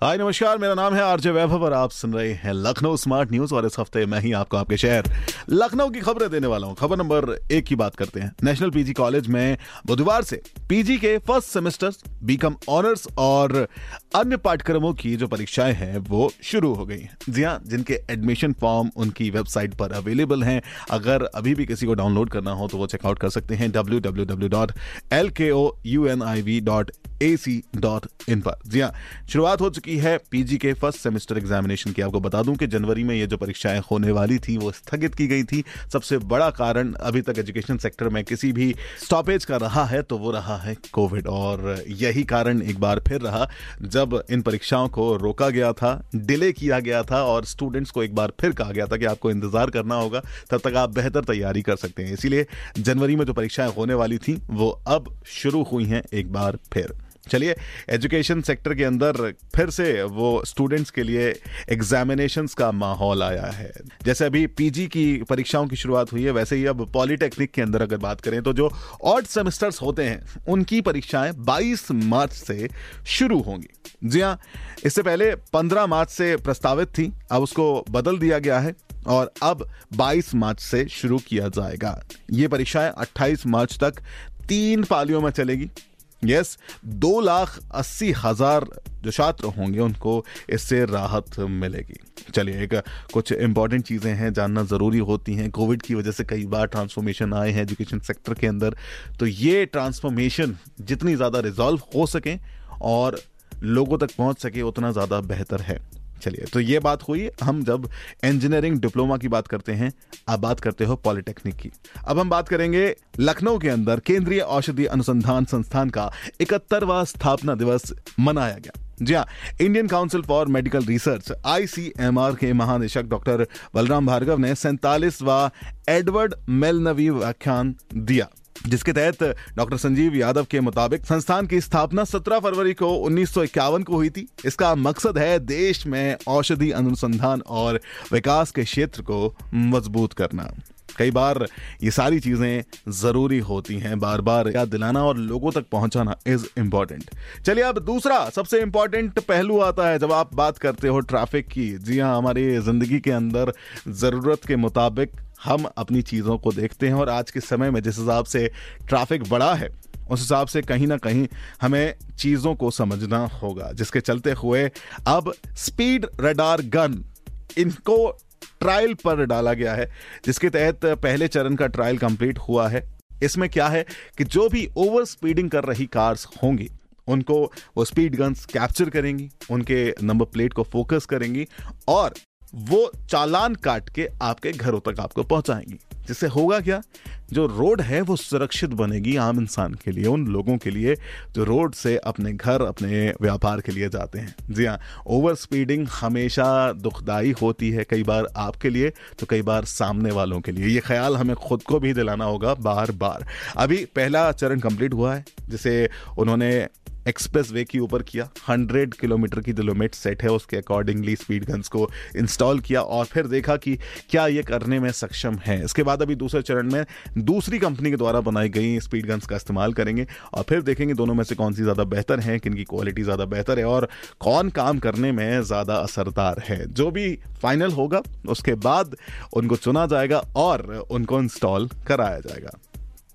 हाय, नमस्कार, मेरा नाम है आरजे वैभव और आप सुन रहे हैं लखनऊ स्मार्ट न्यूज़ और इस हफ़्ते मैं ही आपको आपके शहर लखनऊ की खबरें देने वाला हूँ। खबर नंबर एक की बात करते हैं। नेशनल पीजी कॉलेज में बुधवार से पीजी के फ़र्स्ट सेमेस्टर, बीकम ऑनर्स और अन्य पाठ्यक्रमों की जो परीक्षाएँ हैं, वो शुरू हो गई हैं। जी हाँ जिनके एडमिशन फॉर्म उनकी वेबसाइट पर अवेलेबल हैं। अगर अभी भी किसी को डाउनलोड करना हो तो वो चेकआउट कर सकते हैं W W W dot L K O U N I V dot A C dot in पर। जी हाँ शुरुआत हो चुकी है। पीजी के फ़र्स्ट सेमेस्टर एग्जामिनेशन की आपको बता दूँ कि जनवरी में ये जो परीक्षाएँ होने वाली थी, वो स्थगित की गई थी। सबसे बड़ा कारण अभी तक एजुकेशन सेक्टर में किसी भी स्टॉपेज का रहा है तो वो रहा है कोविड और यही कारण एक बार फिर रहा, जब इन परीक्षाओं को रोका गया था डिले किया गया था, और स्टूडेंट्स को एक बार फिर कहा गया था कि आपको इंतज़ार करना होगा, तब तक आप बेहतर तैयारी कर सकते हैं। इसीलिए जनवरी में जो परीक्षाएँ होने वाली थी, वो अब शुरू हुई हैं एक बार फिर। चलिए एजुकेशन सेक्टर के अंदर फिर से वो स्टूडेंट्स के लिए एग्जामिनेशन का माहौल आया है। जैसे अभी पीजी की परीक्षाओं की शुरुआत हुई है, वैसे ही अब पॉलिटेक्निक के अंदर अगर बात करें तो जो ऑड सेमेस्टर्स होते हैं, उनकी परीक्षाएँ 22 मार्च से शुरू होंगी। जी हाँ इससे पहले 15 मार्च से प्रस्तावित थी, अब उसको बदल दिया गया है और अब 22 मार्च से शुरू किया जाएगा। ये परीक्षाएँ 28 मार्च तक तीन पालियों में चलेगी। यस दो लाख अस्सी हज़ार जो छात्र होंगे, उनको इससे राहत मिलेगी। चलिए, एक कुछ इंपॉर्टेंट चीज़ें हैं, जानना ज़रूरी होती हैं। कोविड की वजह से कई बार ट्रांसफॉर्मेशन आए हैं एजुकेशन सेक्टर के अंदर। तो ये ट्रांसफॉर्मेशन जितनी ज़्यादा रिजॉल्व हो सके और लोगों तक पहुँच सके, उतना ज़्यादा बेहतर है। चलिए तो ये बात हुई। हम जब इंजीनियरिंग डिप्लोमा की बात करते हैं अब बात करते हो पॉलिटेक्निक की। अब हम बात करेंगे लखनऊ के अंदर केंद्रीय औषधि अनुसंधान संस्थान का इकहत्तरवा स्थापना दिवस मनाया गया। जी हाँ Indian Council for Medical Research ICMR के महानिदेशक डॉक्टर बलराम भार्गव ने सैंतालीसवा एडवर्ड मेलनवी व्याख्यान दिया। जिसके तहत डॉक्टर संजीव यादव के मुताबिक संस्थान की स्थापना 17 फरवरी को उन्नीस सौ इक्यावन को हुई थी। इसका मकसद है देश में औषधि अनुसंधान और विकास के क्षेत्र को मज़बूत करना। कई बार ये सारी चीज़ें ज़रूरी होती हैं बार बार याद दिलाना और लोगों तक पहुंचाना इज़ इंपॉर्टेंट चलिए अब दूसरा सबसे इंपॉर्टेंट पहलू आता है जब आप बात करते हो ट्रैफ़िक की। जी हाँ हमारी ज़िंदगी के अंदर ज़रूरत के मुताबिक हम अपनी चीज़ों को देखते हैं और आज के समय में जिस हिसाब से ट्रैफ़िक बढ़ा है, उस हिसाब से कहीं ना कहीं हमें चीज़ों को समझना होगा, जिसके चलते हुए अब स्पीड रडार गन इनको ट्रायल पर डाला गया है, जिसके तहत पहले चरण का ट्रायल कंप्लीट हुआ है। इसमें क्या है कि जो भी ओवर स्पीडिंग कर रही कार्स होंगी, उनको वो स्पीड गन्स कैप्चर करेंगी, उनके नंबर प्लेट को फोकस करेंगी और वो चालान काट के आपके घरों तक आपको पहुंचाएँगी। जिससे होगा क्या? जो रोड है, वो सुरक्षित बनेगी आम इंसान के लिए, उन लोगों के लिए जो रोड से अपने घर, अपने व्यापार के लिए जाते हैं। जी हाँ ओवर स्पीडिंग हमेशा दुखदाई होती है कई बार आपके लिए तो कई बार सामने वालों के लिए। ये ख्याल हमें खुद को भी दिलाना होगा बार बार। अभी पहला चरण कंप्लीट हुआ है, जिसे उन्होंने एक्सप्रेस वे के ऊपर किया। 100 किलोमीटर की जो सेट है, उसके अकॉर्डिंगली स्पीड गन्स को इंस्टॉल किया और फिर देखा कि क्या ये करने में सक्षम है। इसके बाद अभी दूसरे चरण में दूसरी कंपनी के द्वारा बनाई गई स्पीड गन्स का इस्तेमाल करेंगे और फिर देखेंगे दोनों में से कौन सी ज़्यादा बेहतर है किन की क्वालिटी ज़्यादा बेहतर है और कौन काम करने में ज़्यादा असरदार है। जो भी फाइनल होगा, उसके बाद उनको चुना जाएगा और उनको इंस्टॉल कराया जाएगा।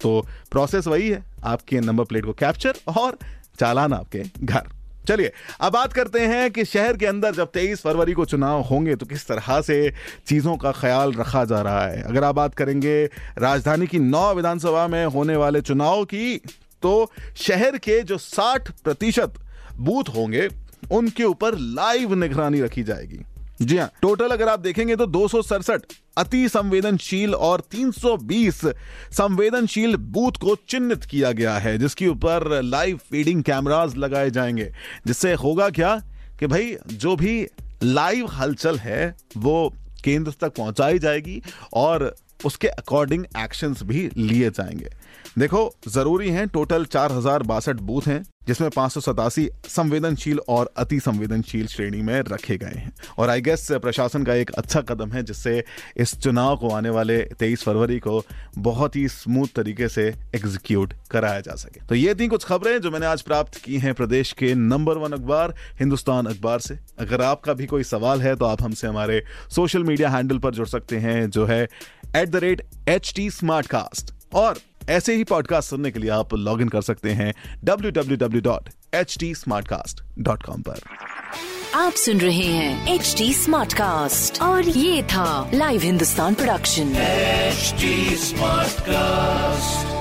तो प्रोसेस वही है, आपके नंबर प्लेट को कैप्चर और चालान आपके घर। चलिए, अब बात करते हैं कि शहर के अंदर जब 23 फरवरी को चुनाव होंगे तो किस तरह से चीज़ों का ख्याल रखा जा रहा है? अगर आप बात करेंगे, राजधानी की नौ विधानसभा में होने वाले चुनाव की तो शहर के जो 60 प्रतिशत बूथ होंगे, उनके ऊपर लाइव निगरानी रखी जाएगी। जी हाँ टोटल अगर आप देखेंगे तो दो सौ सड़सठ अति संवेदनशील और 320 संवेदनशील बूथ को चिन्हित किया गया है, जिसके ऊपर लाइव फीडिंग कैमरास लगाए जाएँगे। जिससे होगा क्या कि भाई, जो भी लाइव हलचल है, वो केंद्र तक पहुंचाई जाएगी और उसके अकॉर्डिंग एक्शंस भी लिए जाएँगे। देखो, ज़रूरी है टोटल चार हज़ार बासठ बूथ हैं, जिसमें पाँच सौ सतासी संवेदनशील और अति संवेदनशील श्रेणी में रखे गए हैं। और आई गेस प्रशासन का एक अच्छा कदम है, जिससे इस चुनाव को आने वाले 23 फरवरी को बहुत ही स्मूथ तरीके से एग्जीक्यूट कराया जा सके। तो ये थी कुछ खबरें जो मैंने आज प्राप्त की हैं प्रदेश के नंबर वन अखबार, हिंदुस्तान अखबार से। अगर आपका भी कोई सवाल है तो आप हमसे हमारे सोशल मीडिया हैंडल पर जुड़ सकते हैं, जो है at the rate H T Smartcast और ऐसे ही पॉडकास्ट सुनने के लिए आप लॉग इन कर सकते हैं W W W dot H T Smartcast dot com पर। आप सुन रहे हैं एच टी स्मार्ट कास्ट और ये था live Hindustan production smart Smartcast.